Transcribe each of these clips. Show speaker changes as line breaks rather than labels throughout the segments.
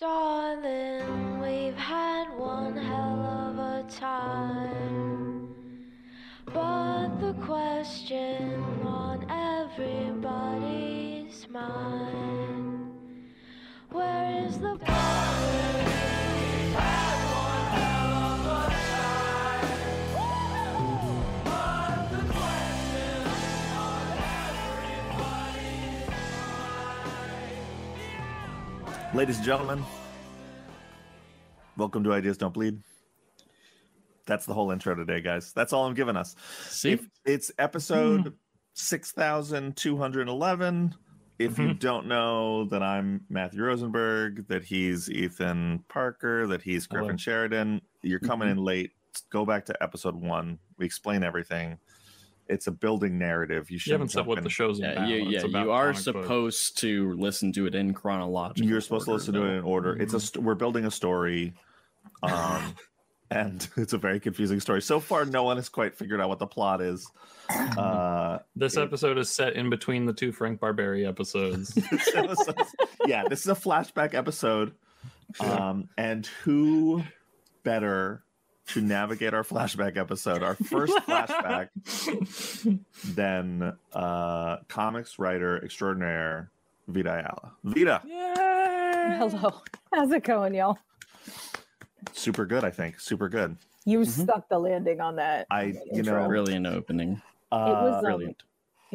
Darling, we've had one hell of a time. But the question on everybody's mind Where is the
Ladies and gentlemen, welcome to Ideas Don't Bleed. That's the whole intro today, guys. That's all I'm giving us.
See,
If it's episode hmm. 6211. If you mm-hmm. don't know that I'm Matthew Rosenberg, that he's Ethan Parker, that he's Griffin
Hello.
Sheridan, you're coming mm-hmm. in late. Go back to episode one. We explain everything. It's a building narrative. You
You
should
haven't said what the show's
yeah,
about.
you, yeah,
about
you are
comic book.
supposed to listen to it in chronological.
You're supposed to
order,
listen to it in order. It's a st- we're building a story, um, and it's a very confusing story. So far, no one has quite figured out what the plot is. Uh,
This episode is set in between the two Frank Barbiere episodes.
this yeah, this is a flashback episode, um, and who better to navigate our flashback episode, our first flashback, then uh, comics writer extraordinaire Vita Ayala. Vita,
Hello. How's it going, y'all?
super good, I think, super good.
You stuck the landing on that.
I, you
intro.
know,
Brilliant opening.
Uh,
was, um,
Brilliant.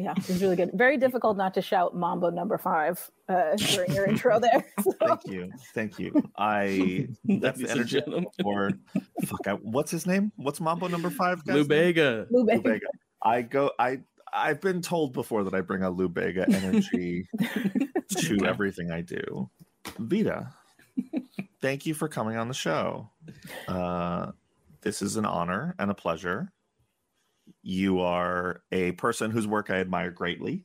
Yeah, it was really good. Very difficult not to shout Mambo number five uh, during your intro there. So,
Thank you, thank you. I that's the energy
gentlemen.
for fuck. I, what's his name? What's Mambo number five? guy's name?
Lou Bega.
Lou
Lou
Bega.
Bega. I go. I I've been told before that I bring a Lou Bega energy to everything I do. Vita, thank you for coming on the show. Uh, this is an honor and a pleasure. You are a person whose work I admire greatly,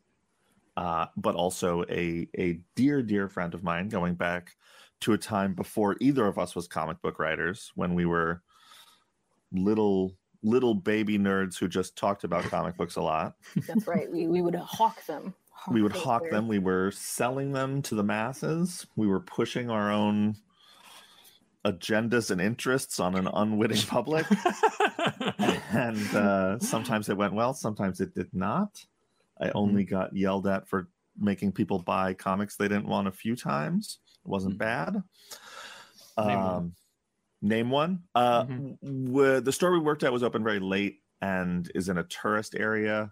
uh, but also a a dear dear friend of mine. Going back to a time before either of us was comic book writers, when we were little little baby nerds who just talked about comic books a lot.
That's right. We, we would hawk them.
We would hawk
weird-
them. We were selling them to the masses. We were pushing our own agendas and interests on an unwitting public. and uh, sometimes it went well, sometimes it did not. I only got yelled at for making people buy comics they didn't want a few times. It wasn't
Mhm.
bad.
Name one.
Um, name one. Uh,
Mhm.
w- the store we worked at was open very late and is in a tourist area,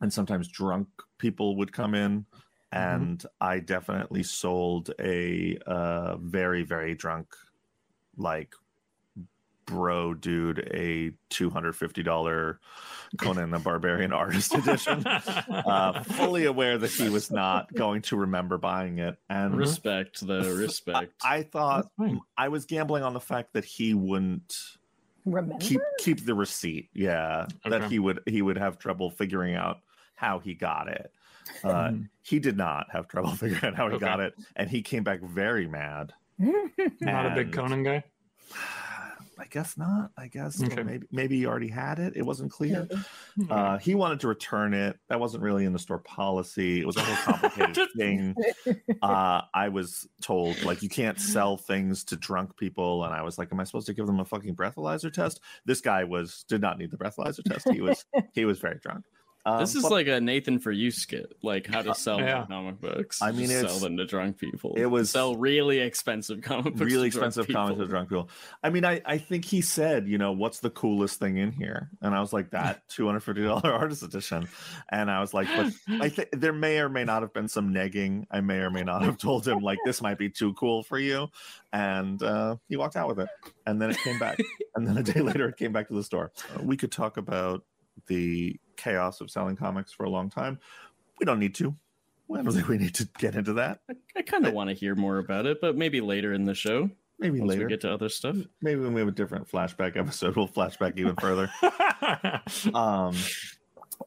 and sometimes drunk people would come in. And I definitely sold a uh, very very drunk, like bro dude a two hundred fifty dollar Conan the Barbarian artist edition. Uh, fully aware that he was not going to remember buying it, and
Respect, the Respect.
I thought I was gambling on the fact that he wouldn't
Remember?
keep keep the receipt. Yeah, that he would he would have trouble figuring out how he got it. Uh,
Mhm.
he did not have trouble figuring out how he
Okay.
got it, and he came back very mad.
Not a big Conan guy.
I guess not. I guess or
Okay.
maybe maybe he already had it. It wasn't clear. Uh, he wanted to return it. That wasn't really in the store policy. It was a whole complicated thing. Uh, I was told like you can't sell things to drunk people, and I was like, "Am I supposed to give them a fucking breathalyzer test?" This guy was did not need the breathalyzer test. He was he was very drunk. Um,
this is
but
like a Nathan for you skit, like how to sell
Yeah.
comic books.
I mean,
sell them to drunk people.
it was-
sell really expensive comic books.
really
to drunk
expensive comics
people.
to drunk people. I mean, I, I think he said, you know, what's the coolest thing in here? And I was like, that two hundred fifty dollar artist edition. And I was like, but I think there may or may not have been some negging. I may or may not have told him like this might be too cool for you. And uh, he walked out with it. And then it came back. and then a day later, it came back to the store. Uh, we could talk about the chaos of selling comics for a long time. We don't need to. I don't think we need to get into that.
I, I kind of want to hear more about it, but maybe later in the show,
Maybe
once
later.
we get to other stuff.
Maybe when we have a different flashback episode, we'll flashback even further. Um,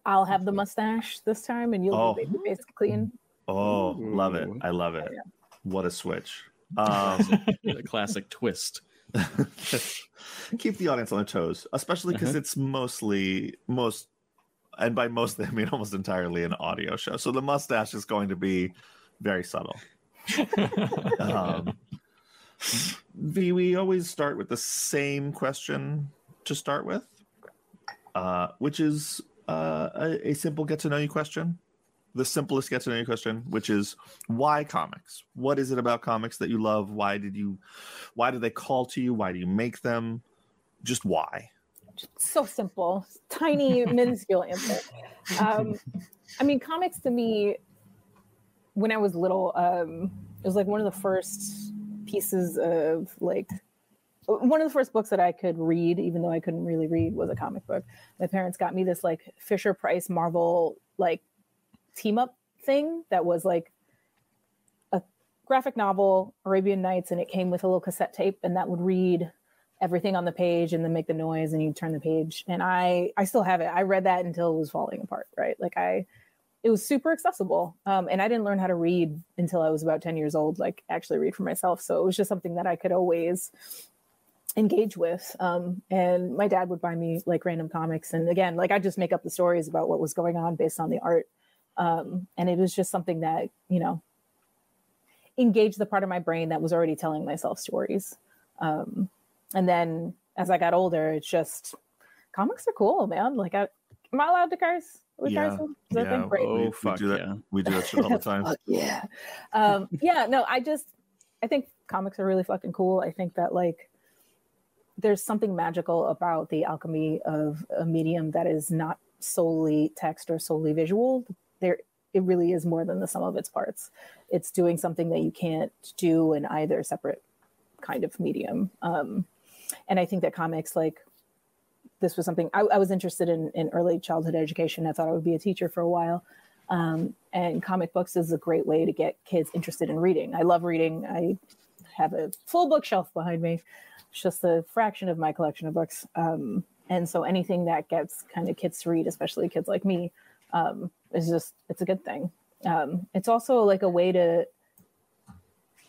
I'll have the mustache this time, and you'll
Oh.
be baby face clean.
oh, love it! I love it.
Yeah.
What a switch! Um,
a classic twist.
keep the audience on their toes, especially because
Uh-huh.
it's mostly most, and by most I mean almost entirely an audio show. So the mustache is going to be very subtle. Um, V, we always start with the same question to start with, uh, which is uh, a, a simple get to know you question. The simplest get to know you question, which is why comics? What is it about comics that you love? Why did you, why do they call to you? Why do you make them? Just why?
So simple, tiny, minuscule answer. Um, I mean, comics to me, when I was little, um, it was like one of the first pieces of like one of the first books that I could read, even though I couldn't really read, was a comic book. My parents got me this like Fisher Price Marvel like team up thing that was like a graphic novel, Arabian Nights, and it came with a little cassette tape, and that would read everything on the page and then make the noise and you turn the page. And i i still have it. I read that until it was falling apart right? Like i it was super accessible. Um, and i didn't learn how to read until i was about 10 years old like actually read for myself. So it was just something that i could always engage with. Um, and my dad would buy me like random comics. And again like i just make up the stories about what was going on based on the art. Um, and it was just something that you know engaged the part of my brain that was already telling myself stories. Um, and then as I got older, it's just comics are cool, man. Like, I, am I allowed to curse? With
Yeah,
cursing? Is
yeah.
great?
Oh
we
fuck
do that.
yeah!
We do that shit all the time.
Fuck yeah. Um, yeah, no, I just, I think comics are really fucking cool. I think that like, there's something magical about the alchemy of a medium that is not solely text or solely visual. There, it really is more than the sum of its parts. It's doing something that you can't do in either separate kind of medium. Um, and I think that comics, like, this was something I, I was interested in in early childhood education. I thought I would be a teacher for a while. Um, and comic books is a great way to get kids interested in reading. I love reading. I have a full bookshelf behind me. It's just a fraction of my collection of books. Um, and so anything that gets kind of kids to read, especially kids like me, um, is just it's a good thing. Um, it's also like a way to.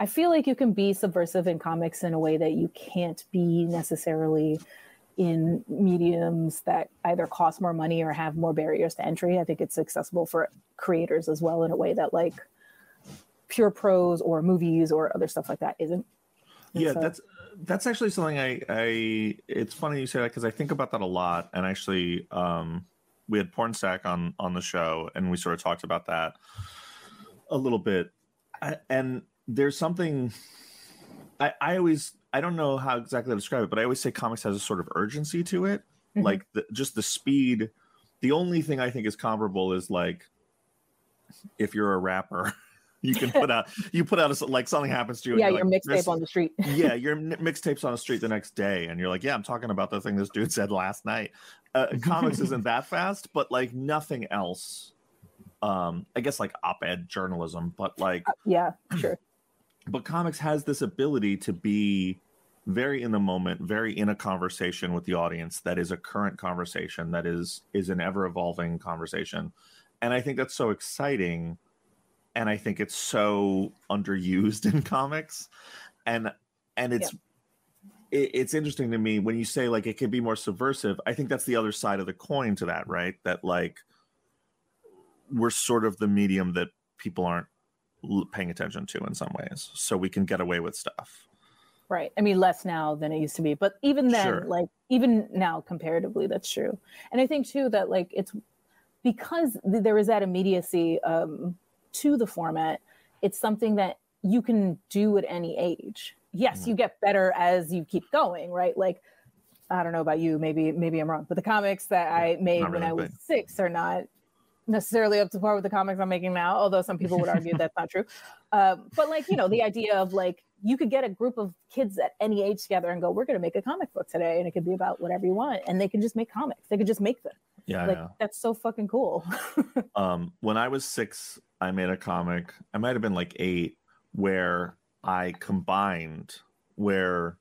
I feel like you can be subversive in comics in a way that you can't be necessarily in mediums that either cost more money or have more barriers to entry. I think it's accessible for creators as well in a way that like pure prose or movies or other stuff like that isn't. And
yeah
so-
that's that's actually something i i it's funny you say that because i think about that a lot and actually um we had porn stack on on the show and we sort of talked about that a little bit I, and there's something i i always i don't know how exactly to describe it but i always say comics has a sort of urgency to it
Mhm.
like the, just the speed the only thing i think is comparable is like if you're a rapper you can put out you put out a, like something happens to you
yeah, your
like,
mixtape on the street.
yeah, your mixtapes on the street the next day, and you're like, yeah, I'm talking about the thing this dude said last night. Uh, comics isn't that fast, but like nothing else. Um, I guess like op-ed journalism, but like,
yeah, sure.
But comics has this ability to be very in the moment, very in a conversation with the audience that is a current conversation that is is an ever evolving conversation, and I think that's so exciting, and I think it's so underused in comics, and and it's it, it's interesting to me when you say like it could be more subversive. I think that's the other side of the coin to that, right? That like we're sort of the medium that people aren't paying attention to in some ways, so we can get away with stuff.
Right. I mean, less now than it used to be, but even then,
Sure.
like even now, comparatively, that's true. And I think too that like it's because th- there is that immediacy um, to the format. It's something that you can do at any age. Yes,
Mm-hmm.
you get better as you keep going, right? Like I don't know about you, maybe maybe I'm wrong, but the comics that I made
not
when
really
I was
big.
six are not necessarily up to par with the comics I'm making now. Although some people would argue that's not true. Um, but like you know, the idea of like you could get a group of kids at any age together and go, "We're going to make a comic book today," and it could be about whatever you want, and they can just make comics. They could just make them.
Yeah,
like that's so fucking cool.
um when i was six i made a comic i might have been like eight where i combined where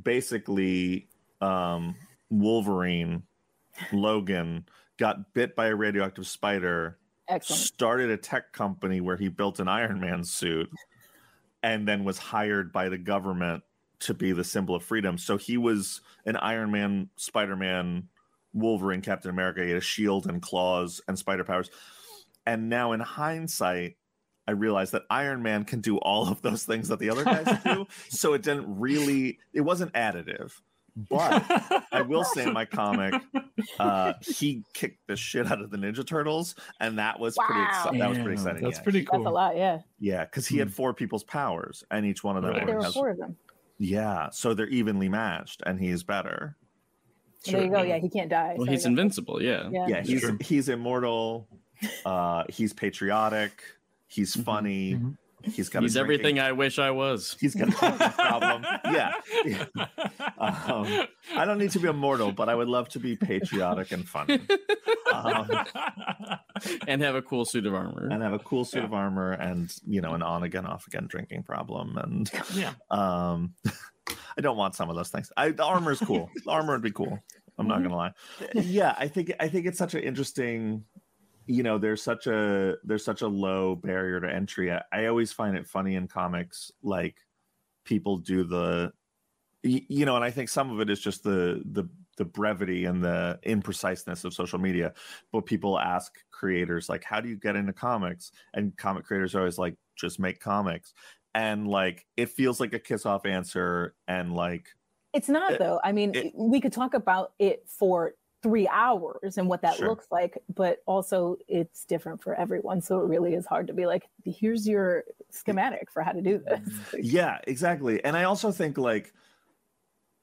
basically um wolverine logan got bit by a radioactive spider
Excellent.
started a tech company where he built an iron man suit and then was hired by the government to be the symbol of freedom so he was an iron man spider-man Wolverine, Captain America. He had a shield and claws and spider powers. And now, in hindsight, I realized that Iron Man can do all of those things that the other guys do. So it didn't really, it wasn't additive. But I will say in my comic, uh, he kicked the shit out of the Ninja Turtles, and that was pretty.
Wow.
Exci- that was pretty exciting.
That's
yeah.
pretty
That's
cool.
a lot, yeah.
Yeah, because he had four people's powers, and each one of them
Right.
There were
has.
four of them.
Yeah, so they're evenly matched, and he's better.
There you go. Yeah, he can't die.
Well,
so
he's invincible. Yeah.
Yeah.
Yeah, he's
True.
he's immortal. Uh, he's patriotic. He's
Mhm.
funny.
Mhm.
He's got.
He's everything I wish I was.
He's got a problem. Yeah, yeah. Um, I don't need to be immortal, but I would love to be patriotic and funny, um,
and have a cool suit of armor.
and have a cool suit
Yeah.
of armor, and you know, an on again, off again drinking problem, and
yeah.
um, I don't want some of those things. I the armor is cool. The armor would be cool. I'm not gonna lie. Yeah, I think I think it's such an interesting. You know, there's such a there's such a low barrier to entry. I, I always find it funny in comics, like people do the, you know, and I think some of it is just the the the brevity and the impreciseness of social media. But people ask creators like, "How do you get into comics?" And comic creators are always like, "Just make comics." And like, it feels like a kiss off answer, and like,
It's not
It-
though. I mean,
it-
we could talk about it for three hours and what that
Sure.
looks like, but also it's different for everyone. So it really is hard to be like, here's your schematic for how to do this.
Yeah, exactly. And I also think like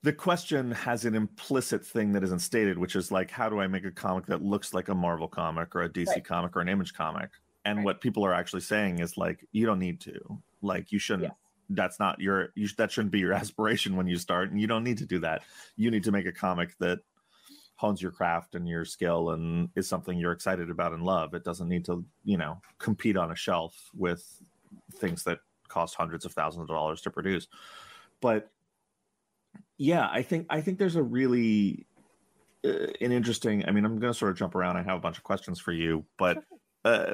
the question has an implicit thing that isn't stated, which is like, how do I make a comic that looks like a Marvel comic or a DC
Right.
comic or an Image comic? And
Right.
what people are actually saying is like, you don't need to. Like, you shouldn't.
Yes.
That's not your. You, that shouldn't be your aspiration when you start, and you don't need to do that. You need to make a comic that hones your craft and your skill and is something you're excited about and love. It doesn't need to, you know, compete on a shelf with things that cost hundreds of thousands of dollars to produce. But yeah, I think I think there's a really uh, an interesting. I mean, I'm going to sort of jump around. I have a bunch of questions for you, but uh,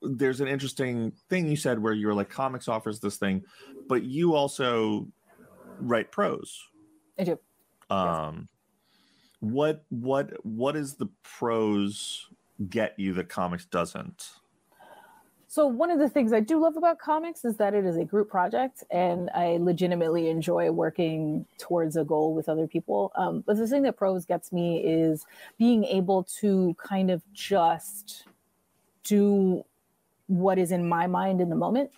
there's an interesting thing you said where you were like, comics offers this thing, but you also write prose.
I do.
Um, what what what is the prose get you that comics doesn't?
So one of the things I do love about comics is that it is a group project, and I legitimately enjoy working towards a goal with other people. Um, but the thing that prose gets me is being able to kind of just do what is in my mind in the moment,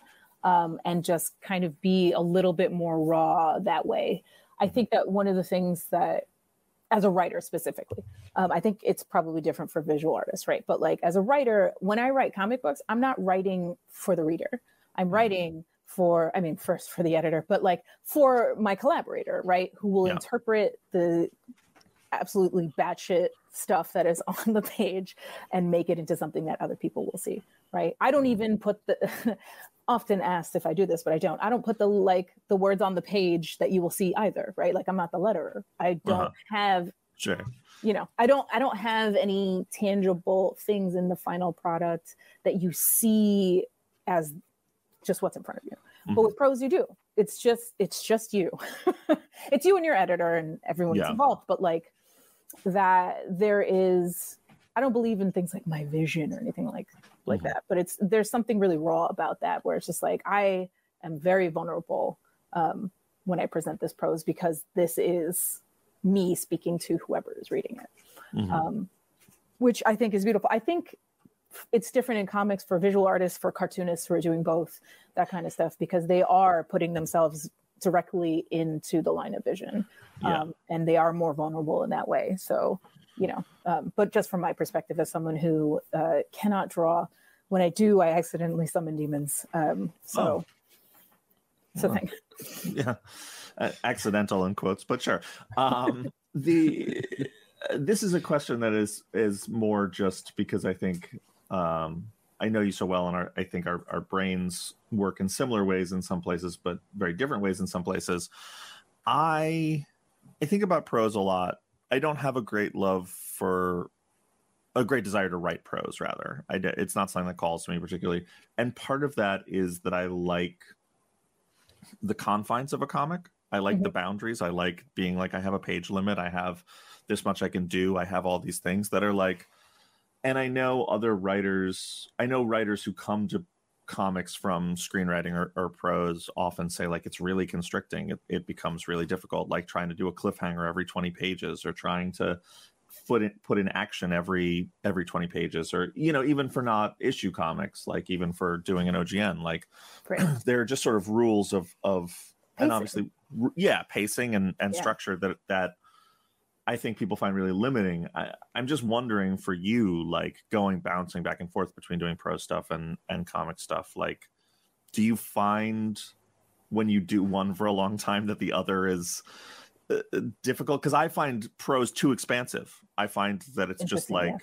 um, and just kind of be a little bit more raw that way. I think that one of the things that as a writer specifically. Um, I think it's probably different for visual artists, right? But like as a writer, when I write comic books, I'm not writing for the reader. I'm writing for, I mean, first for the editor, but like for my collaborator, right? Who will
Yeah.
interpret the absolutely batshit stuff that is on the page and make it into something that other people will see, right? I don't even put the often asked if I do this, but I don't. I don't put the like the words on the page that you will see either, right? Like I'm not the letterer. I don't
Uh-huh.
have
Sure.
you know i don't i don't have any tangible things in the final product that you see as just what's in front of you but
Mhm.
with prose you do it's just it's just you it's you and your editor and everyone
Yeah.
involved but like that there is i don't believe in things like my vision or anything like like
Mhm.
that but it's there's something really raw about that where it's just like i am very vulnerable um, when i present this prose because this is me speaking to whoever is reading it
Mhm.
um, which I think is beautiful. I think it's different in comics for visual artists, for cartoonists who are doing both, that kind of stuff, because they are putting themselves directly into the line of vision,
Yeah.
um, and they are more vulnerable in that way. So, you know, um, but just from my perspective as someone who uh, cannot draw, when I do, I accidentally summon demons. Um, so,
Oh.
so
Well,
thank
yeah uh, accidental in quotes but sure um the this is a question that is is more just because i think um i know you so well and our, i think our, our brains work in similar ways in some places but very different ways in some places i i think about prose a lot i don't have a great love for a great desire to write prose rather I, it's not something that calls to me particularly and part of that is that i like the confines of a comic. I like the mm-hmm. boundaries. I like being like I have a page limit. I have this much I can do. I have all these things that are like and I know other writers, I know writers who come to comics from screenwriting or, or prose often say like it's really constricting it, it becomes really difficult like trying to do a cliffhanger every 20 pages or trying to put in put in action every every 20 pages or you know even for not issue comics like even for doing an ogn like
Right.
there are just sort of rules of of and obviously yeah pacing and and
Yeah.
structure that that i think people find really limiting. I, i'm just wondering for you like going bouncing back and forth between doing pro stuff and and comic stuff like do you find when you do one for a long time that the other is uh, uh, difficult? Because i find prose too expansive. I find that it's just
yeah.
like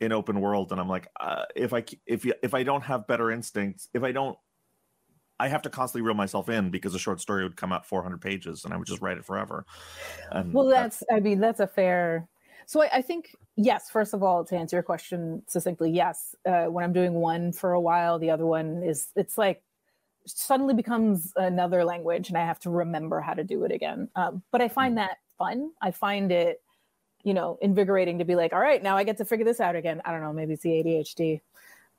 an open world and i'm like uh, if I if if i don't have better instincts if i don't I have to constantly reel myself in because a short story would come out 400 pages and I would just write it forever. And
well
that-
that's i mean that's a fair so I, I think yes first of all to answer your question succinctly yes uh, when i'm doing one for a while the other one is it's like suddenly becomes another language and i have to remember how to do it again. Um, but i find that fun. I find it you know invigorating to be like all right now i get to figure this out again. I don't know maybe it's the adhd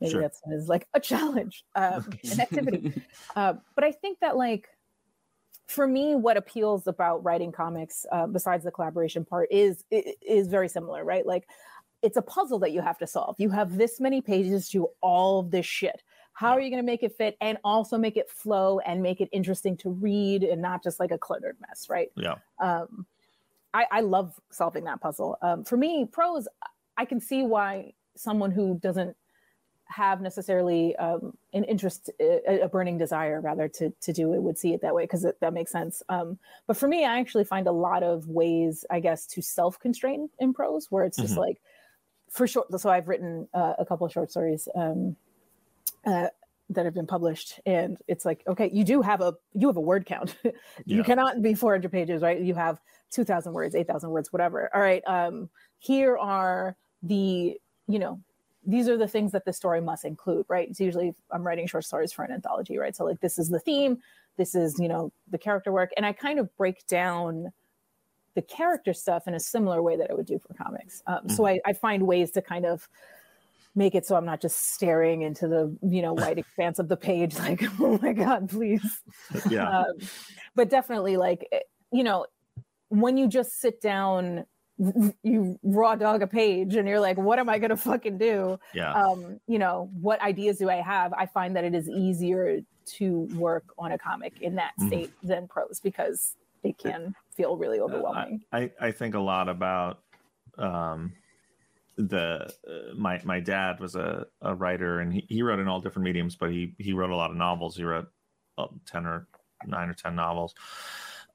maybe
Sure.
that's is like a challenge um, an activity uh, but I think that like for me, what appeals about writing comics, uh, besides the collaboration part, is is very similar, right? Like it's a puzzle that you have to solve. You have this many pages to all of this shit. How are you going to make it fit and also make it flow and make it interesting to read and not just like a cluttered mess, right?
yeah.
um, I, I love solving that puzzle. Um, for me, prose, I can see why someone who doesn't have necessarily um, an interest, a, a burning desire rather to to do it would see it that way because that makes sense. Um, but for me, I actually find a lot of ways, I guess, to self constrain in prose where it's just
Mhm.
like for short. So I've written uh, a couple of short stories. Um, uh, that have been published and it's like okay you do have a you have a word count
Yeah.
you cannot be 400 pages right you have 2000 words 8000 words whatever all right um here are the you know these are the things that the story must include right? It's usually i'm writing short stories for an anthology right? So like this is the theme this is you know the character work and i kind of break down the character stuff in a similar way that i would do for comics. Um, so I, I find ways to kind of make it so i'm not just staring into the you know white expanse of the page like oh my god please.
Yeah.
um, but definitely like eh, you know when you just sit down you raw dog a page and you're like what am i going to fucking do
yeah.
um you know what ideas do i have i find that it is easier to work on a comic in that
Mhm.
state than prose because it can feel really overwhelming
I, I think a lot about um, the uh, my my dad was a, a writer and he, he wrote in all different mediums, but he he wrote a lot of novels. He wrote uh, ten or nine or ten novels.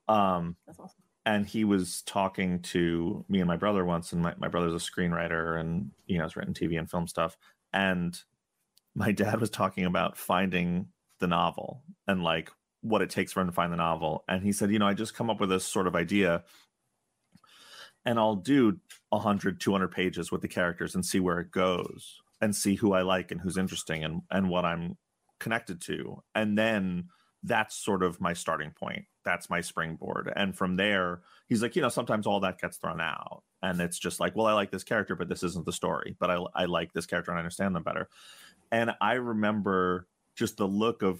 Um,
That's awesome.
And he was talking to me and my brother once, and my, my brother's a screenwriter and you know has written TV and film stuff. And my dad was talking about finding the novel and like what it takes for him to find the novel. And he said, you know, I just come up with this sort of idea and I'll do 100, 200 pages with the characters and see where it goes and see who I like and who's interesting and, and what I'm connected to. And then that's sort of my starting point. That's my springboard. And from there, he's like, you know, sometimes all that gets thrown out. And it's just like, well, I like this character, but this isn't the story. But I, I like this character and I understand them better. And I remember just the look of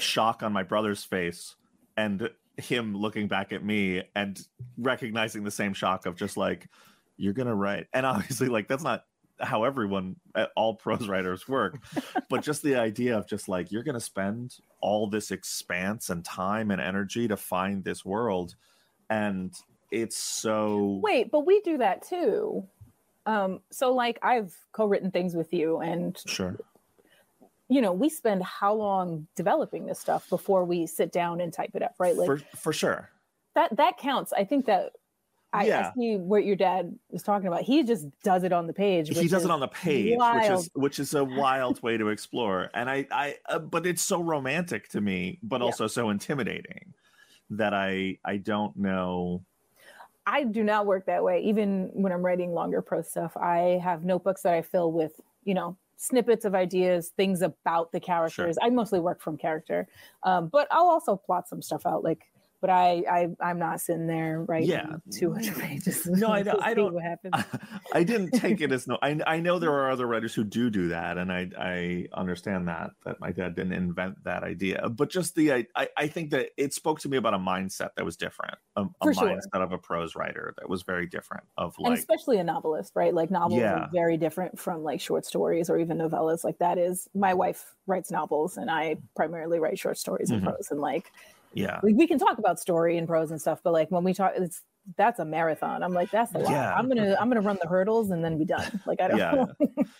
shock on my brother's face and him looking back at me and recognizing the same shock of just like, you're going to write. And obviously, like, that's not how everyone, all prose writers work. but just the idea of just like, you're going to spend all this expanse and time and energy to find this world. And it's so.
wait but we do that too um so like i've co-written things with you and
Sure.
you know we spend how long developing this stuff before we sit down and type it up right like
for, for sure.
that that counts i think that I,
Yeah.
I see what your dad was talking about he just does it on the page
he does it on the page which is which is a wild way to explore and i i uh, but it's so romantic to me but
Yeah.
also so intimidating that i i don't know
I do not work that way. Even when I'm writing longer prose stuff, I have notebooks that I fill with, you know, snippets of ideas, things about the characters. I mostly work from character, um, but I'll also plot some stuff out. Like but I, I I'm not sitting there writing
Yeah.
200 pages.
No, I don't- I don't-
What happens?
I didn't take it as no. I I know there are other writers who do do that, and I I understand that that my dad didn't invent that idea, but just the I I, I think that it spoke to me about a mindset that was different, a, a
For sure.
mindset of a prose writer that was very different. Of
and
like,
especially a novelist, right? Like novels
Yeah.
are very different from like short stories or even novellas. Like that is my wife writes novels, and I primarily write short stories and
Mhm.
prose. And like
yeah,
we, we can talk about story and prose and stuff, but like when we talk, it's that's a marathon. I'm like that's a lot.
Yeah.
I'm gonna I'm gonna run the hurdles and then be done. Like I don't.
yeah,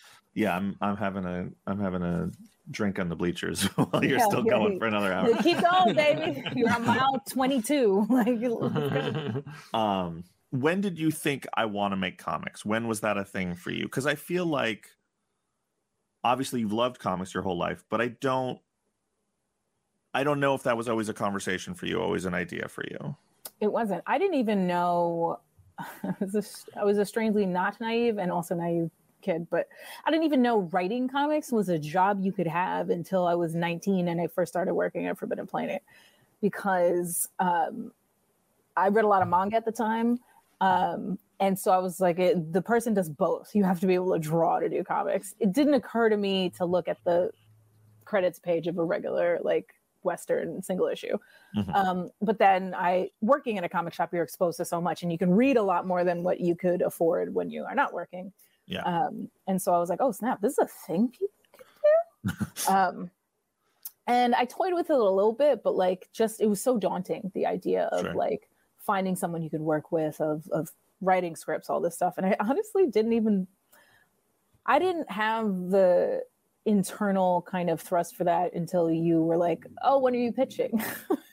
yeah. I'm I'm having a I'm having a drink on the bleachers while you're
Yeah,
still
yeah,
going
yeah.
for another hour.
Keep going, baby. You're on mile 22. Like,
um when did you think i want to make comics when was that a thing for you because i feel like obviously you've loved comics your whole life but i don't i don't know if that was always a conversation for you always an idea for you
it wasn't. I didn't even know. I was, a, strangely not naive and also naive kid, but I didn't even know writing comics was a job you could have until I was 19 and I first started working at Forbidden Planet because um, I read a lot of manga at the time. Um, and so I was like, it, the person does both. You have to be able to draw to do comics. It didn't occur to me to look at the credits page of a regular, like, Western single issue.
Mhm.
Um, but then I, working in a comic shop, you're exposed to so much and you can read a lot more than what you could afford when you are not working.
Yeah.
Um, and so I was like, oh, snap, this is a thing people can do. um, and I toyed with it a little bit, but like, just it was so daunting the idea of
Sure.
like finding someone you could work with, of of writing scripts, all this stuff. And I honestly didn't even, I didn't have the internal kind of thrust for that until you were like, oh, when are you pitching?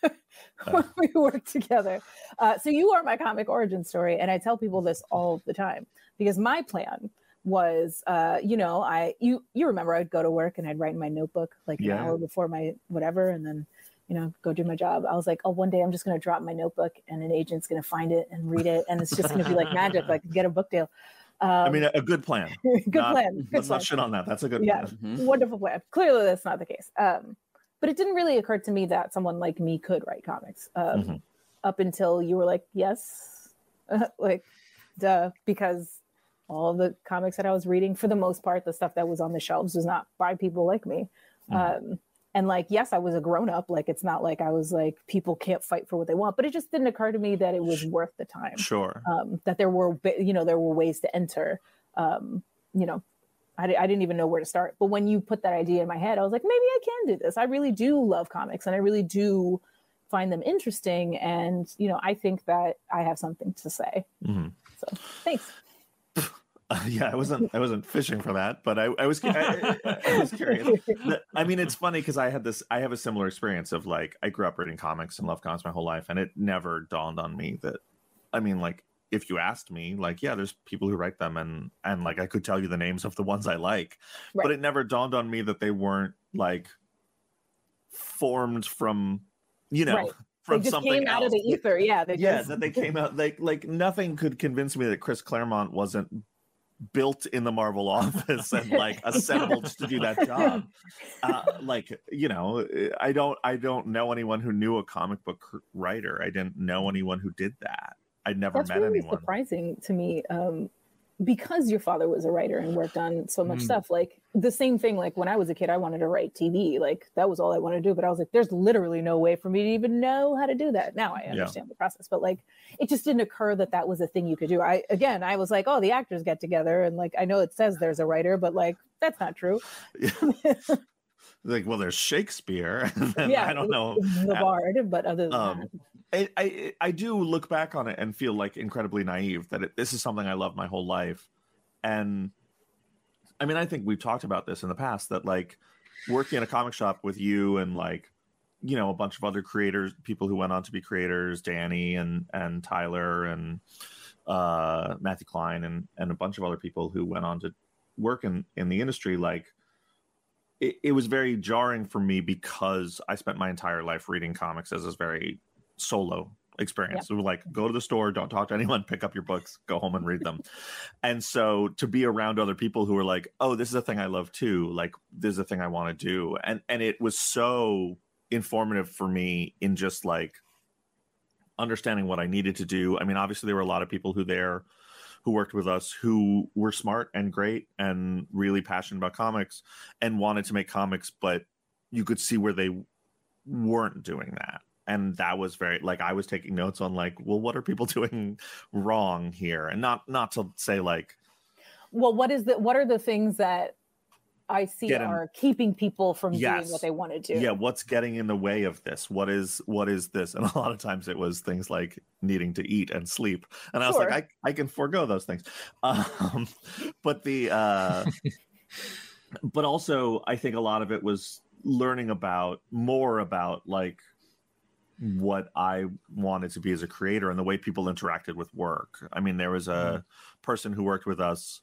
when we work together. Uh, so you are my comic origin story, and I tell people this all the time because my plan was, uh, you know, I you you remember I'd go to work and I'd write in my notebook like an hour before my whatever, and then you know go do my job. I was like, oh, one day I'm just going to drop my notebook, and an agent's going to find it and read it, and it's just going to be like magic, like get a book deal. Um,
i mean a, a good plan
good
Not-
plan. Good
let's
plan
not shit on that that's a good
Yeah.
plan
Mhm.
wonderful plan. Clearly, that's not the case. Um, but it didn't really occur to me that someone like me could write comics um,
Mhm.
up until you were like, yes, like, duh, because all the comics that I was reading, for the most part, the stuff that was on the shelves was not by people like me.
Mhm.
Um, and like, yes, I was a grown up. Like, it's not like I was like, people can't fight for what they want, but it just didn't occur to me that it was worth the time
sure
um, that there were you know there were ways to enter um, you know I, I didn't even know where to start but when you put that idea in my head i was like maybe i can do this i really do love comics and i really do find them interesting and you know i think that i have something to say
Mhm.
so thanks
Uh, yeah i wasn't i wasn't fishing for that but i, I was I, I- was curious I mean, it's funny because I had this. I have a similar experience of like I grew up reading comics and loved comics my whole life, and it never dawned on me that. I mean, like if you asked me, like yeah, there's people who write them, and and like I could tell you the names of the ones I like, but it never dawned on me that they weren't like formed from, you know,
Right.
from
they just
something
came out
else.
of the ether yeah
yeah,
just
that they came out like like nothing could convince me that Chris Claremont wasn't built in the Marvel office and like assembled to do that job. Uh, like you know, I don't I don't know anyone who knew a comic book writer. I didn't know anyone who did that. I'd never
that's
met
really
anyone.
surprising to me um, because your father was a writer and worked on so much
Mm.
stuff like the same thing like when i was a kid i wanted to write tv like that was all i wanted to do but i was like there's literally no way for me to even know how to do that now i
Yeah.
understand the process but like it just didn't occur that that was a thing you could do i again i was like oh the actors get together and like i know it says there's a writer but like that's not true
like, well, there's Shakespeare. and
yeah
I don't know.
the
Uh,
bard but other than
um,
that
I, I do look back on it and feel like incredibly naive that it, this is something I love my whole life, and I mean I think we've talked about this in the past that like working in a comic shop with you and like you know a bunch of other creators, people who went on to be creators, Danny and and Tyler and uh, Matthew Klein and and a bunch of other people who went on to work in in the industry like it, it was very jarring for me because I spent my entire life reading comics as this very solo experience. So like go to the store, don't talk to anyone, pick up your books, go home and read them. and so to be around other people who are like, "Oh, this is a thing I love too. Like this is a thing I want to do." And and it was so informative for me in just like understanding what I needed to do. I mean, obviously there were a lot of people who there who worked with us who were smart and great and really passionate about comics and wanted to make comics, but you could see where they weren't doing that. And that was very like I was taking notes on like, well, what are people doing wrong here? And not not to say like
well what is the what are the things that i see
Get 'em-
are keeping people from doing what they want to do?
Yeah what's getting in the way of this? What is what is this? And a lot of times it was things like needing to eat and sleep. And i was
Sure.
like i, I can forego those things. Um but the uh but also i think a lot of it was learning about more about like what i wanted to be as a creator and the way people interacted with work. I mean there was a person who worked with us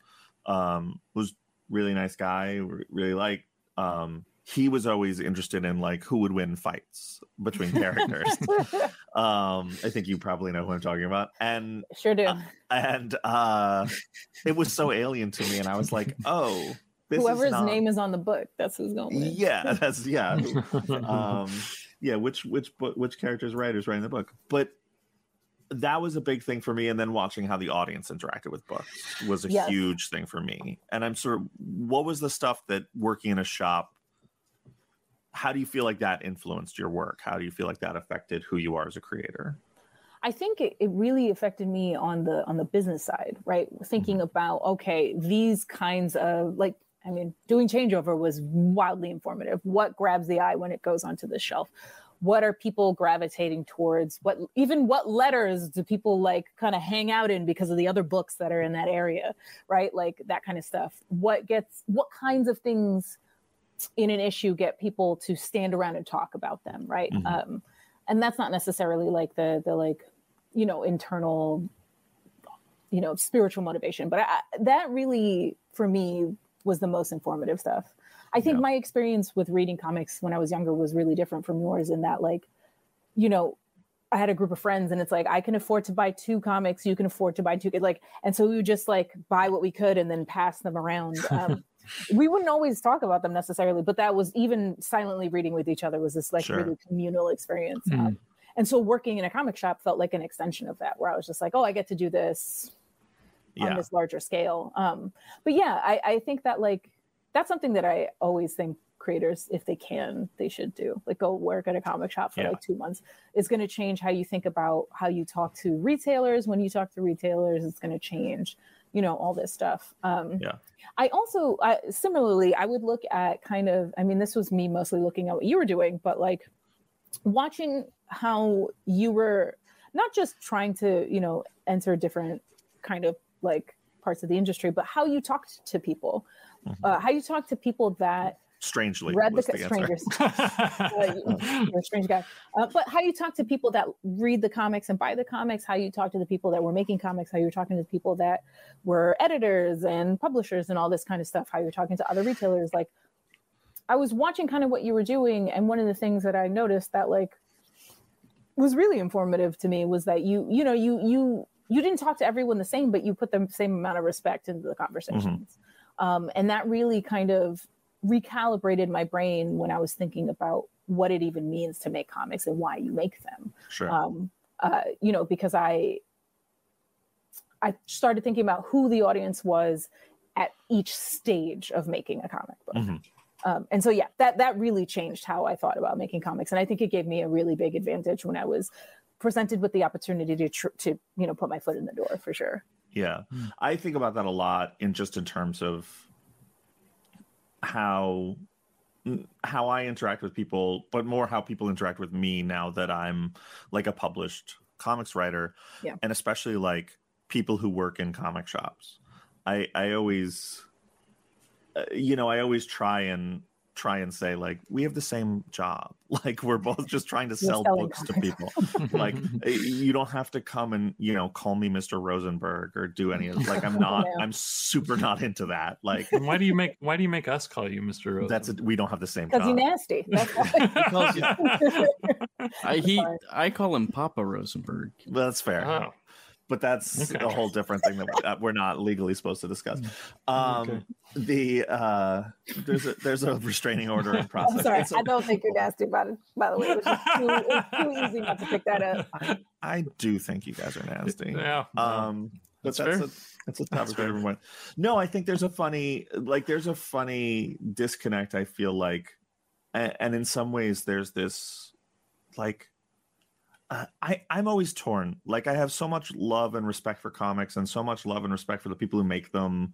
um was really nice guy really like um he was always interested in like who would win fights between characters. Um i think you probably know who i'm talking about. And
sure do.
Uh, and uh it was so alien to me and i was like oh this is
whoever's
not-
name is on the book that's who's going to win.
Yeah that's yeah. Um yeah which which which characters writers writing the book. But that was a big thing for me. And then watching how the audience interacted with books was a
Yes.
huge thing for me. And i'm sort of what was the stuff that working in a shop how do you feel like that influenced your work? How do you feel like that affected who you are as a creator?
I think it, it really affected me on the on the business side, right? Thinking mm-hmm. about okay, these kinds of like I mean, doing changeover was wildly informative. What grabs the eye when it goes onto the shelf? What are people gravitating towards? What even what letters do people like kind of hang out in because of the other books that are in that area, right? Like that kind of stuff. What gets what kinds of things in an issue get people to stand around and talk about them, right?
Mhm.
Um, and that's not necessarily like the the like you know internal you know spiritual motivation but I, that really for me was the most informative stuff i think
Yeah.
my experience with reading comics when i was younger was really different from yours in that like you know i had a group of friends and it's like i can afford to buy two comics you can afford to buy two like and so we would just like buy what we could and then pass them around um, we wouldn't always talk about them necessarily but that was even silently reading with each other was this like
Sure.
really communal experience
Mhm.
um, and so working in a comic shop felt like an extension of that where i was just like oh i get to do this on this larger scale. Um but yeah i i think that like that's something that i always think creators if they can they should do. Like go work at a comic shop for
Yeah.
like two months. It's going to change how you think about how you talk to retailers. When you talk to retailers it's going to change you know all this stuff. Um
Yeah.
i also I, similarly i would look at kind of i mean this was me mostly looking at what you were doing but like watching how you were not just trying to you know enter different kind of like parts of the industry but how you talked to people
Mhm.
uh, how you talk to people that
strangely
read the,
the
strangers. uh, you're a strange guy. Uh, but how you talk to people that read the comics and buy the comics how you talk to the people that were making comics how you're talking to the people that were editors and publishers and all this kind of stuff how you're talking to other retailers. Like i was watching kind of what you were doing and one of the things that i noticed that like was really informative to me was that you you know you you you didn't talk to everyone the same but you put the same amount of respect into the conversations. Um, and that really kind of recalibrated my brain when i was thinking about what it even means to make comics and why you make them.
Sure.
Um, uh, you know, because I I started thinking about who the audience was at each stage of making a comic book.
Mhm.
Um, and so, yeah, that that really changed how I thought about making comics, and I think it gave me a really big advantage when I was presented with the opportunity to tr- to you know put my foot in the door for sure.
Yeah.
Hmm.
I think about that a lot in just in terms of how how I interact with people, but more how people interact with me now that I'm like a published comics writer.
Yeah.
And especially like people who work in comic shops. I I always uh, you know, I always try and try and say like we have the same job. Like we're both just trying to sell
selling
books to people like you don't have to come and you know call me mr rosenberg or do any of like i'm not
No.
i'm super not into that like
And why do you make why do you make us call you Mr. Rose?
that's a, we don't have the same
Because he's nasty. That's why.
I, he, I call him Papa Rosenberg.
that's fair
oh.
But that's
Okay.
a whole different thing that we- that we're not legally supposed to discuss. Um,
Okay.
The uh, there's a there's a restraining order in process.
I'm sorry.
It's a-
I don't think you're nasty about it. By the way, it was just too, it was too easy not to pick that up.
I, I do think you guys are nasty.
Yeah.
Um, but
That's
that's
fair.
a, that's a topic for everyone. No, I think there's a funny like there's a funny disconnect. I feel like, and, and in some ways there's this like. Uh, I I'm always torn. Like I have so much love and respect for comics, and so much love and respect for the people who make them,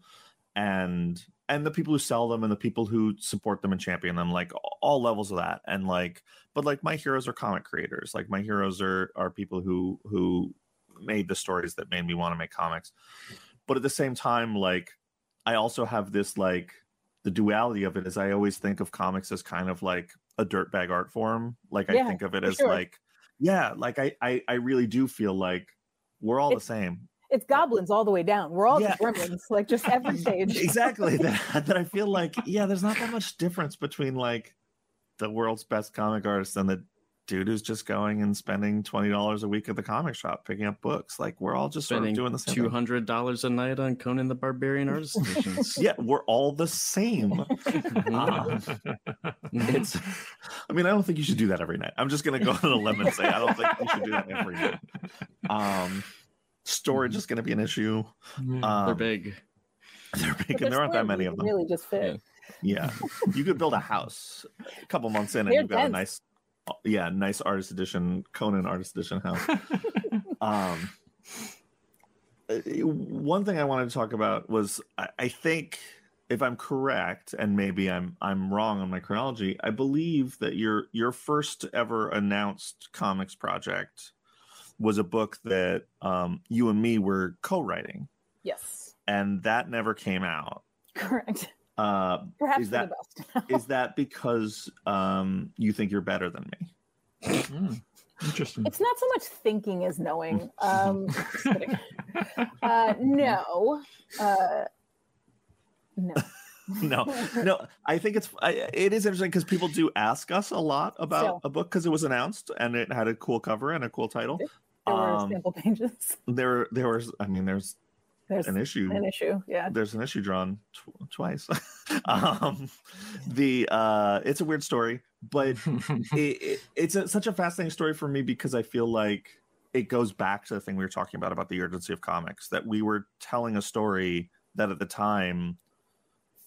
and and the people who sell them, and the people who support them and champion them. Like all levels of that, and like, but like my heroes are comic creators. Like my heroes are are people who who made the stories that made me want to make comics. But at the same time, like I also have this like the duality of it is I always think of comics as kind of like a dirtbag art form. Like I think of it as
sure.
like yeah, like I, I I really do feel like we're all
It's-
the same.
It's goblins all the way down. We're all just
Yeah.
gremlins, like just every stage.
exactly that, that I feel like yeah, there's not that much difference between like the world's best comic artist and the dude who's just going and spending twenty dollars a week at the comic shop picking up books. Like we're all just sort of
Spending
doing the same.
two
thing.
hundred dollars a night on Conan the Barbarian Artist Editions.
Yeah, we're all the same.
Mhm.
Um, it's I mean, I don't think you should do that every night. I'm just gonna go on a limb and say I don't think you should do that every night. Um storage is gonna be an issue. Um,
They're big.
They're
But
big and there aren't that many of them.
Really, just fit.
Yeah. You could build a house a couple months in and
They're
you've got a nice yeah, nice artist edition, Conan artist edition house. um one thing i wanted to talk about was I, I think if i'm correct and maybe i'm i'm wrong on my chronology i believe that your your first ever announced comics project was a book that um, you and me were co-writing
Yes,
and that never came out
correct.
Uh,
Perhaps
Is
for
that-
the best.
is that because um, you think you're better than me
Mm, Interesting.
it's not so much thinking as knowing. Um, uh, no, uh, no.
no no i think it's I, it is interesting because people do ask us a lot about
So-
a book because it was announced and it had a cool cover and a cool title
There were
Um,
sample pages.
there there was i mean there's
There's
an issue
an issue. Yeah.
there's an issue drawn tw- twice um the uh it's a weird story but it, it, it's a, such a fascinating story for me because i feel like it goes back to the thing we were talking about about the urgency of comics that we were telling a story that at the time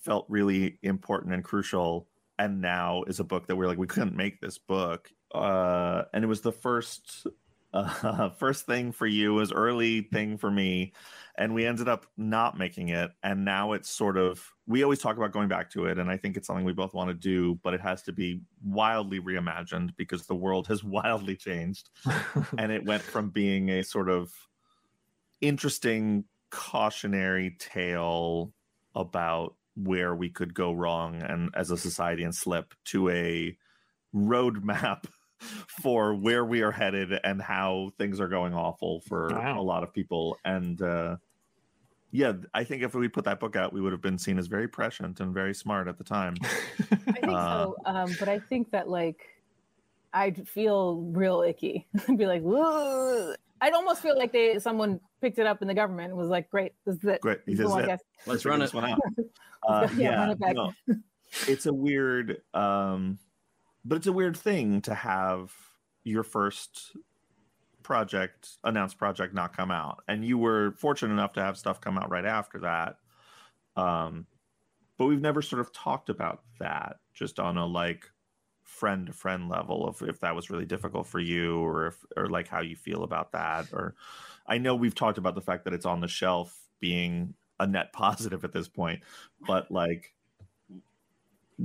felt really important and crucial and now is a book that we're like we couldn't make this book uh and it was the first uh first thing for you was early thing for me and we ended up not making it and now it's sort of we always talk about going back to it and i think it's something we both want to do but it has to be wildly reimagined because the world has wildly changed and it went from being a sort of interesting cautionary tale about where we could go wrong and as a society and slip to a roadmap for where we are headed and how things are going awful for
Wow.
a lot of people and uh yeah i think if we put that book out we would have been seen as very prescient and very smart at the time
I think
Uh,
so. Um, but I think that like I'd feel real icky. I'd be like, Whoa. I'd almost feel like they someone picked it up in the government and was like, Great, this is it.
great
This is
this
the
is it.
Let's run
this one out. Uh,
Yeah,
yeah,
run it back.
no. it's a weird, um, but it's a weird thing to have your first project, announced project, not come out, and you were fortunate enough to have stuff come out right after that. Um, but we've never sort of talked about that, just on a like friend to friend level of if that was really difficult for you or if or like how you feel about that or I know we've talked about the fact that it's on the shelf being a net positive at this point but like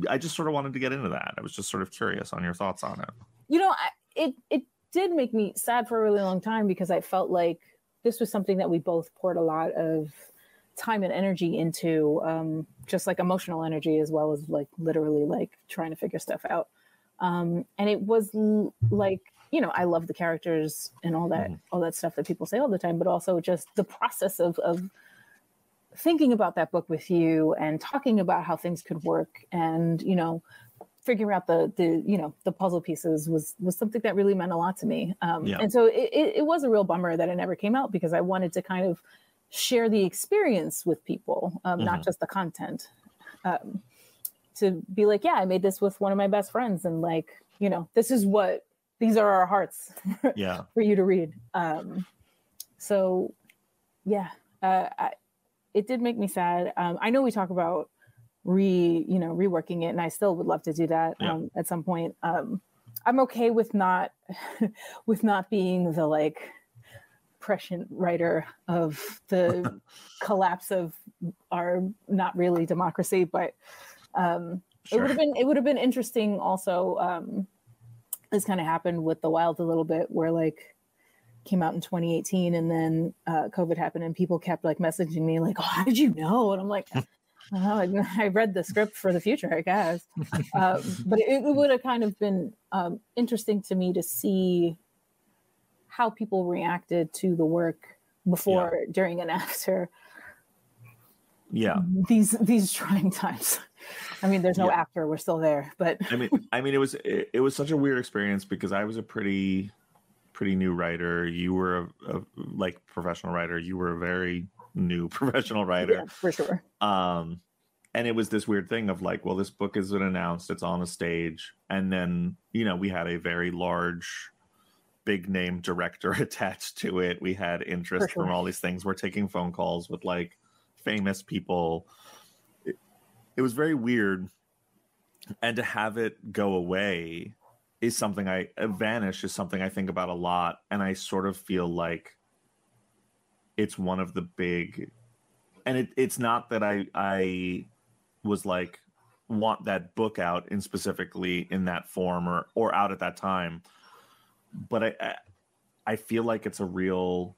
I just sort of wanted to get into that. I was just sort of curious on your thoughts on it.
you know I, it it did make me sad for a really long time because i felt like this was something that we both poured a lot of time and energy into um, just like emotional energy as well as like literally like trying to figure stuff out um, and it was l- like you know i love the characters and all that all that stuff that people say all the time but also just the process of of thinking about that book with you and talking about how things could work and you know figuring out the the you know the puzzle pieces was was something that really meant a lot to me. Um,
Yeah.
And so it, it, was a real bummer that it never came out because I wanted to kind of share the experience with people, um, not
Mhm.
just the content. Um, to be like, yeah, I made this with one of my best friends, and like, you know, this is what these are our hearts
Yeah.
for you to read. Um, so, yeah, uh, I, it did make me sad. Um, I know we talk about re, you know, reworking it, and I still would love to do that
Yeah.
um, at some point. Um, I'm okay with not, with not being the like prescient writer of the collapse of our not really democracy, but um, it would have been it would have been interesting also um this kind of happened with the wild a little bit where like came out in 2018 and then uh covid happened and people kept like messaging me like oh how did you know? And i'm like oh, I, I read the script for the future i guess. Um, but it, it would have kind of been um, interesting to me to see how people reacted to the work before during and after
Yeah.
these these trying times. I mean there's no
Yeah.
after we're still there but
I mean, I mean, it was it, it was such a weird experience because I was a pretty pretty new writer. You were a, a like professional writer. You were a very new professional writer.
yeah, for sure
Um, and it was this weird thing of like, well, this book isn't announced. It's on a stage, and then you know we had a very large. Big name director attached to it. We had interest
sure.
from all these things. We're taking phone calls with like famous people. It, it was very weird and to have it go away is something I uh, vanish is something I think about a lot, and I sort of feel like it's one of the big, and it, it's not that I I was like want that book out in specifically in that form or or out at that time, but I I, I feel like it's a real.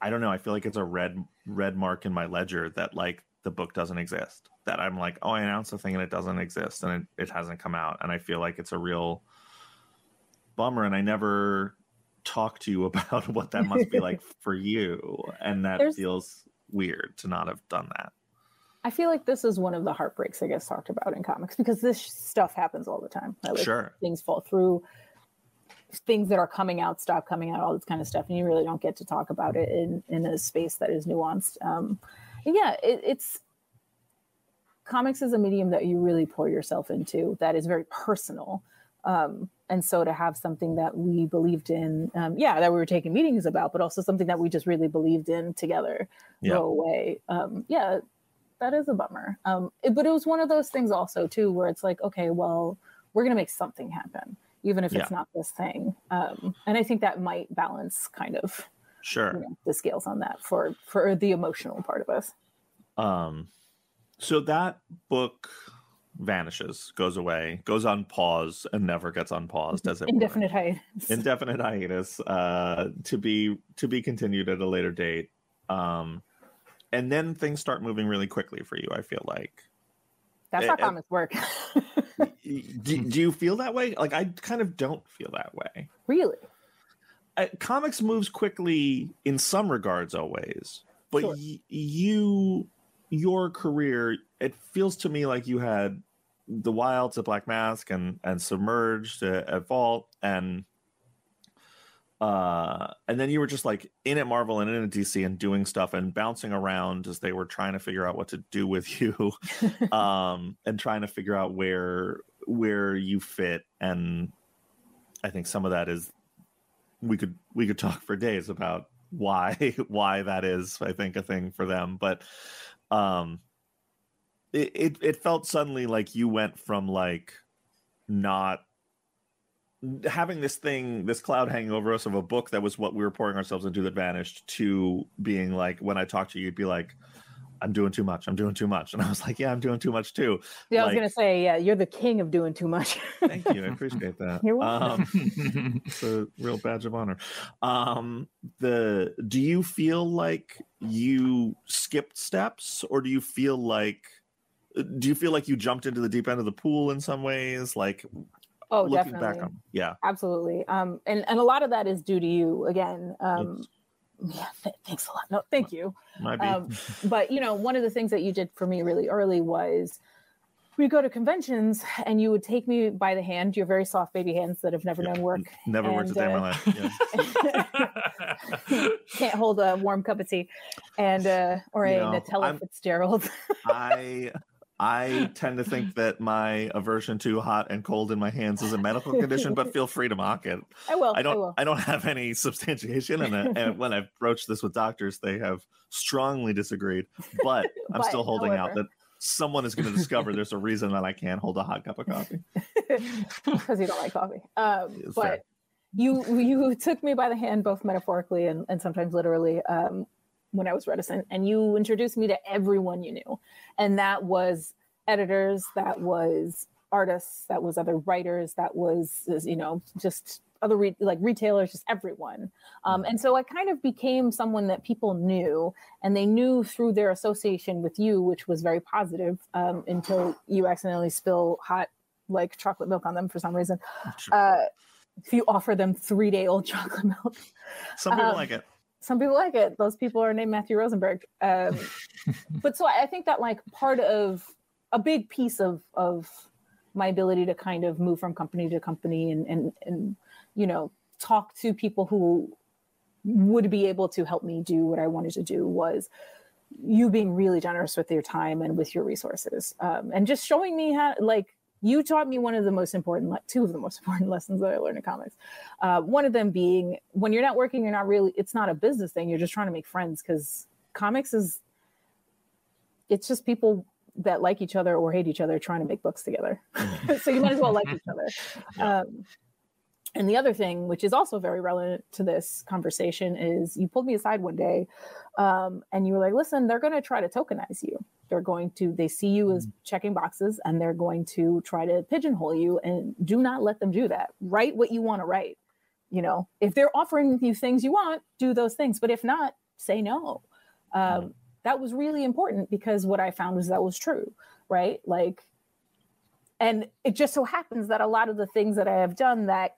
I don't know. I feel like it's a red red mark in my ledger that like the book doesn't exist. That I'm like, oh, I announced a thing and it doesn't exist and it, it hasn't come out. And I feel like it's a real bummer. And I never talked to you about what that must be like for you. And that
There's-
feels weird to not have done that.
I feel like this is one of the heartbreaks that gets talked about in comics because this stuff happens all the time. right? Like,
Sure.
Things fall through, things that are coming out stop coming out, all this kind of stuff, and you really don't get to talk about it in in a space that is nuanced. Um, yeah, it, it's comics is a medium that you really pour yourself into that is very personal. Um, and so to have something that we believed in, um, yeah, that we were taking meetings about, but also something that we just really believed in together
Yeah.
go away. Um, yeah, that is a bummer. Um, it- but it was one of those things also too, where it's like, okay, well, we're gonna make something happen, even if it's not this thing. Um, and I think that might balance kind of
Sure.
you know, the scales on that for for the emotional part of us.
Um, so that book vanishes, goes away, goes on pause, and never gets unpaused as it were.
Indefinite hiatus.
indefinite hiatus uh to be to be continued at a later date um and then things start moving really quickly for you i feel like
That's
eh,
how
eh,
comics work.
do, do you feel that way like i kind of don't feel that way
really?
Uh, comics moves quickly in some regards always but
Sure.
y- you your career it feels to me like you had the wilds at black mask and and submerged at, at vault and uh and then you were just like in at marvel and in at dc and doing stuff and bouncing around as they were trying to figure out what to do with you um and trying to figure out where where you fit and i think some of that is we could we could talk for days about why why that is i think a thing for them but um it it, it felt suddenly like you went from like not having this thing this cloud hanging over us of a book that was what we were pouring ourselves into that vanished to being like when i talked to you you'd be like i'm doing too much i'm doing too much and i was like yeah i'm doing too much too
Yeah, I was gonna say, yeah, you're the king of doing too much.
thank you i appreciate that
You're welcome.
um, it's a real badge of honor. Um, the do you feel like you skipped steps, or do you feel like do you feel like you jumped into the deep end of the pool in some ways? Like
oh,
looking
definitely.
back on, yeah,
Absolutely. Um, and, and a lot of that is due to you again. Um. Yeah, th- thanks a lot. No, thank you. Um, but you know, one of the things that you did for me really early was we go to conventions and you would take me by the hand, your very soft baby hands that have never
Yeah.
known work.
Never worked a
And,
day in
uh,
my life. Yeah.
Can't hold a warm cup of tea, and uh, or
You
a
know,
Nutella
I'm-
Fitzgerald.
I I tend to think that my aversion to hot and cold in my hands is a medical condition, but feel free to mock it.
I will.
I
I,
don't
will.
I don't have any substantiation and, and when I've broached this with doctors, they have strongly disagreed. But I'm
But,
still holding out that someone is going to discover there's a reason that I can't hold a hot cup of coffee.
because you don't like coffee. Um, but
fair.
you you took me by the hand both metaphorically and, and sometimes literally um, when I was reticent, and you introduced me to everyone you knew, and that was editors, that was artists, that was other writers, that was you know just other re- like retailers, just everyone. Um, and so I kind of became someone that people knew, and they knew through their association with you, which was very positive um, until you accidentally spill hot like chocolate milk on them for some reason. Uh, if you offer them three day old chocolate milk,
Some people
um,
like it.
Some people like it. Those people are named Matthew Rosenberg. Um, but so I think that like part of a big piece of of my ability to kind of move from company to company and and and you know talk to people who would be able to help me do what I wanted to do was you being really generous with your time and with your resources um, and just showing me how like you taught me one of the most important le- two of the most important lessons that i learned in comics. Uh, one of them being when you're not working you're not really it's not a business thing. You're just trying to make friends because comics is it's just people that like each other or hate each other trying to make books together. So you might as well like each other.
Yeah.
um, and the other thing which is also very relevant to this conversation is you pulled me aside one day um, and you were like listen they're going to try to tokenize you they're going to they see you as checking boxes and they're going to try to pigeonhole you and do not let them do that. Write what you want to write you know? If they're offering you things you want do those things but if not say no. Um, that was really important because what i found was that was true right? Like and it just so happens that a lot of the things that i have done that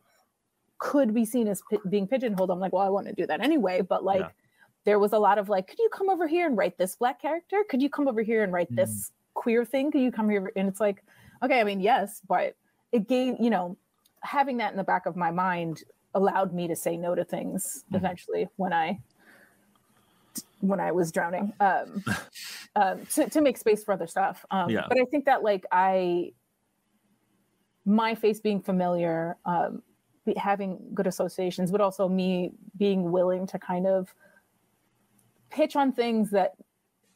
could be seen as pi- being pigeonholed i'm like well i want to do that anyway but like
Yeah.
There was a lot of like could you come over here and write this black character could you come over here and write this queer thing could you come here and it's like okay i mean yes but it gave you know having that in the back of my mind allowed me to say no to things
Mhm.
eventually when i when i was drowning um, um to, to make space for other stuff um
Yeah.
but i think that like i my face being familiar um having good associations but also me being willing to kind of pitch on things that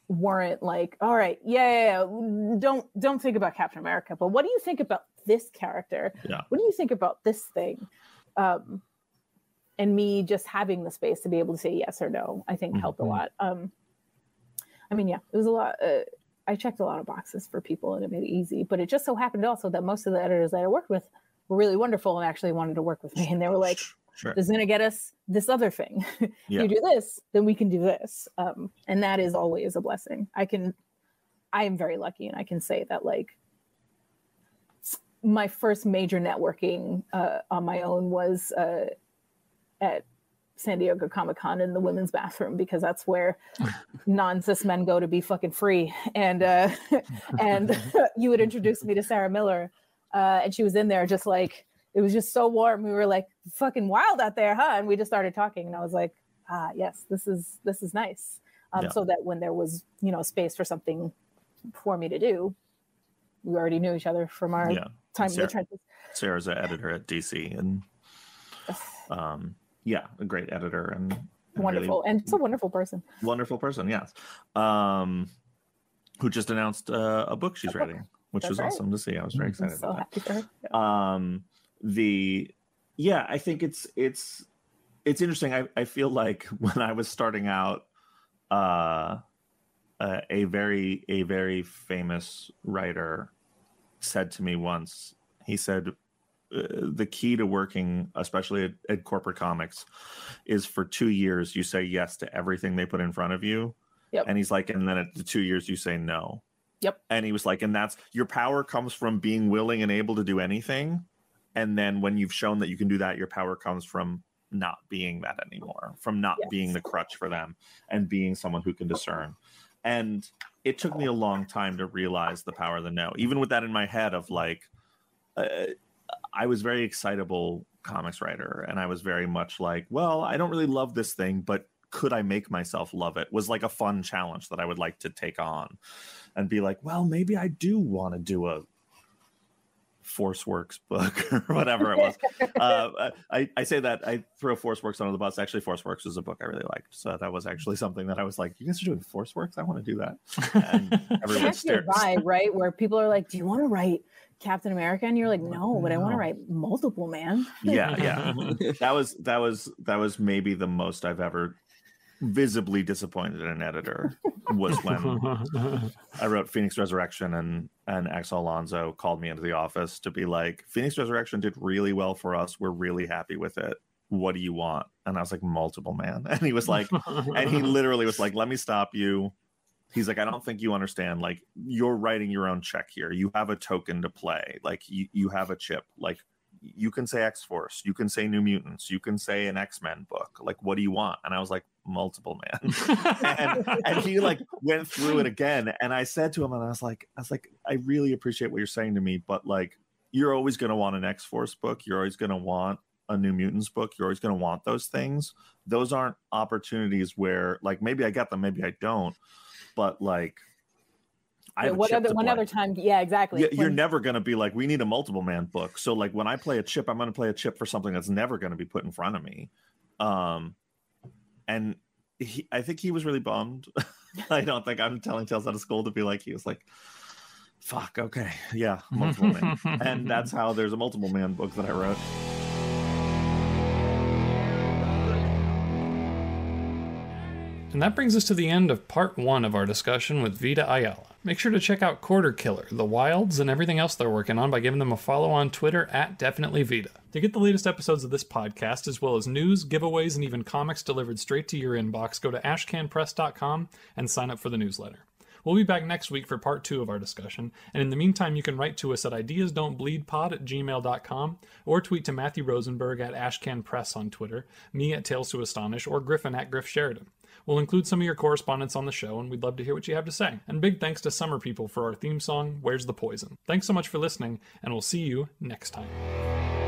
weren't like all right yeah, yeah, yeah, don't don't think about captain america but what do you think about this character?
Yeah.
what do you think about this thing? Um and me just having the space to be able to say yes or no i think helped a lot. Um i mean yeah it was a lot uh, i checked a lot of boxes for people and it made it easy but it just so happened also that most of the editors that i worked with were really wonderful and actually wanted to work with me and they were like
sure.
this is going to get us this other thing.
Yeah.
you do this, then we can do this. Um, and that is always a blessing. I can, I am very lucky and I can say that like my first major networking uh, on my own was uh, at San Diego Comic Con in the women's bathroom because that's where non cis men go to be fucking free. And uh, and you would introduce me to Sarah Miller, uh, and she was in there just like it was just so warm. We were like fucking wild out there, huh? And we just started talking, and I was like, ah, yes, this is this is nice. Um,
Yeah.
So that when there was you know space for something for me to do, we already knew each other from our
Yeah.
time in the trenches.
Sarah's an editor at DC, and um, yeah, a great editor and and really
Wonderful, and it's a wonderful person.
wonderful person. Yes, um, who just announced uh, a book she's
A book.
writing, which
That's
was
right.
awesome to see. I was very
I'm
excited
so
about
happy for her.
Um, the yeah, I think it's it's it's interesting. I I feel like when I was starting out, uh, uh, a very a very famous writer said to me once. He said, uh, "The key to working, especially at, at corporate comics, is for two years you say yes to everything they put in front of you."
Yep.
And he's like, and then at the two years you say no.
Yep.
And he was like, and that's your power comes from being willing and able to do anything. And then when you've shown that you can do that, your power comes from not being that anymore, from not being the crutch for them and being someone who can discern. and it took me a long time to realize the power of the no. Even with that in my head of like, uh, I was very excitable comics writer, and I was very much like, well, I don't really love this thing, but could I make myself love it? Was like a fun challenge that I would like to take on, and be like, well, maybe I do want to do a Force Works book or whatever it was. uh, I, I say that I throw Force Works under the bus. Actually, Force Works is a book I really liked. So that was actually something that I was like, you guys are doing Force Works? I want to do that. And
It's
everyone
actually a vibe, right? Where people are like, "Do you want to write Captain America?" And you're like, "No, but I want to write multiple, man."
Yeah, yeah. that was that was that was maybe the most I've ever visibly disappointed in an editor was when I wrote Phoenix Resurrection and and Axel Alonso called me into the office to be like, Phoenix Resurrection did really well for us. We're really happy with it. What do you want? And I was like, multiple man. And he was like, and he literally was like, let me stop you. He's like, I don't think you understand. Like, you're writing your own check here. You have a token to play. Like, you, you have a chip. Like, you can say X Force, you can say New Mutants, you can say an X Men book. Like, what do you want? And I was like, multiple man. and and he like went through it again. And I said to him, and I was like, I was like, I really appreciate what you're saying to me, but like, you're always going to want an X Force book. You're always going to want a New Mutants book. You're always going to want those things. Those aren't opportunities where, like, maybe I get them, maybe I don't, but like, I
what other one
play.
other time? Yeah, exactly.
Yeah, you're
When-
never going to be like, we need a multiple man book. So like when I play a chip, I'm going to play a chip for something that's never going to be put in front of me. Um, and he, I think he was really bummed. I don't think I'm telling tales out of school to be like he was like, fuck, okay, yeah, multiple man. and that's how there's a multiple man book that I wrote.
And that brings us to the end of part one of our discussion with Vita Ayala. Make sure to check out Quarter Killer, The Wilds, and everything else they're working on by giving them a follow on Twitter at Definitely Vita. To get the latest episodes of this podcast, as well as news, giveaways, and even comics delivered straight to your inbox, go to ashcanpress.com and sign up for the newsletter. We'll be back next week for part two of our discussion, and in the meantime, you can write to us at ideasdon'tbleedpod at gmail.com or tweet to Matthew Rosenberg at ashcanpress on Twitter, me at Tales to Astonish, or Griffin at Griff Sheridan. We'll include some of your correspondence on the show, and we'd love to hear what you have to say. And big thanks to Summer People for our theme song, Where's the Poison? Thanks so much for listening, and we'll see you next time.